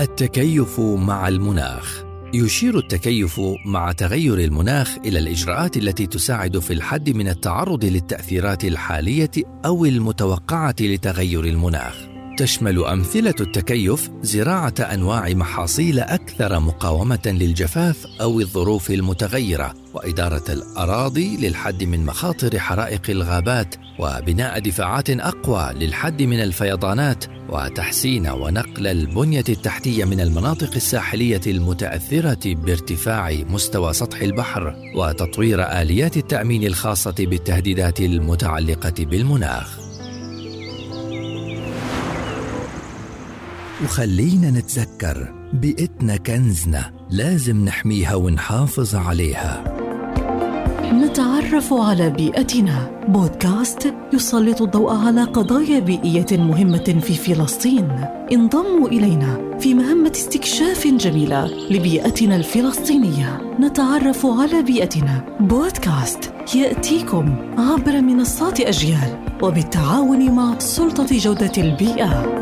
التكيف مع المناخ. يشير التكيف مع تغير المناخ إلى الإجراءات التي تساعد في الحد من التعرض للتأثيرات الحالية أو المتوقعة لتغير المناخ. تشمل أمثلة التكيف زراعة أنواع محاصيل أكثر مقاومة للجفاف أو الظروف المتغيرة وإدارة الأراضي للحد من مخاطر حرائق الغابات وبناء دفاعات أقوى للحد من الفيضانات وتحسين ونقل البنية التحتية من المناطق الساحلية المتأثرة بارتفاع مستوى سطح البحر وتطوير آليات التأمين الخاصة بالتهديدات المتعلقة بالمناخ. وخلينا نتذكر بيئتنا كنزنا لازم نحميها ونحافظ عليها. نتعرف على بيئتنا. بودكاست يسلط الضوء على قضايا بيئية مهمة في فلسطين. انضموا إلينا في مهمة استكشاف جميلة لبيئتنا الفلسطينية. نتعرف على بيئتنا. بودكاست يأتيكم عبر منصات أجيال وبالتعاون مع سلطة جودة البيئة.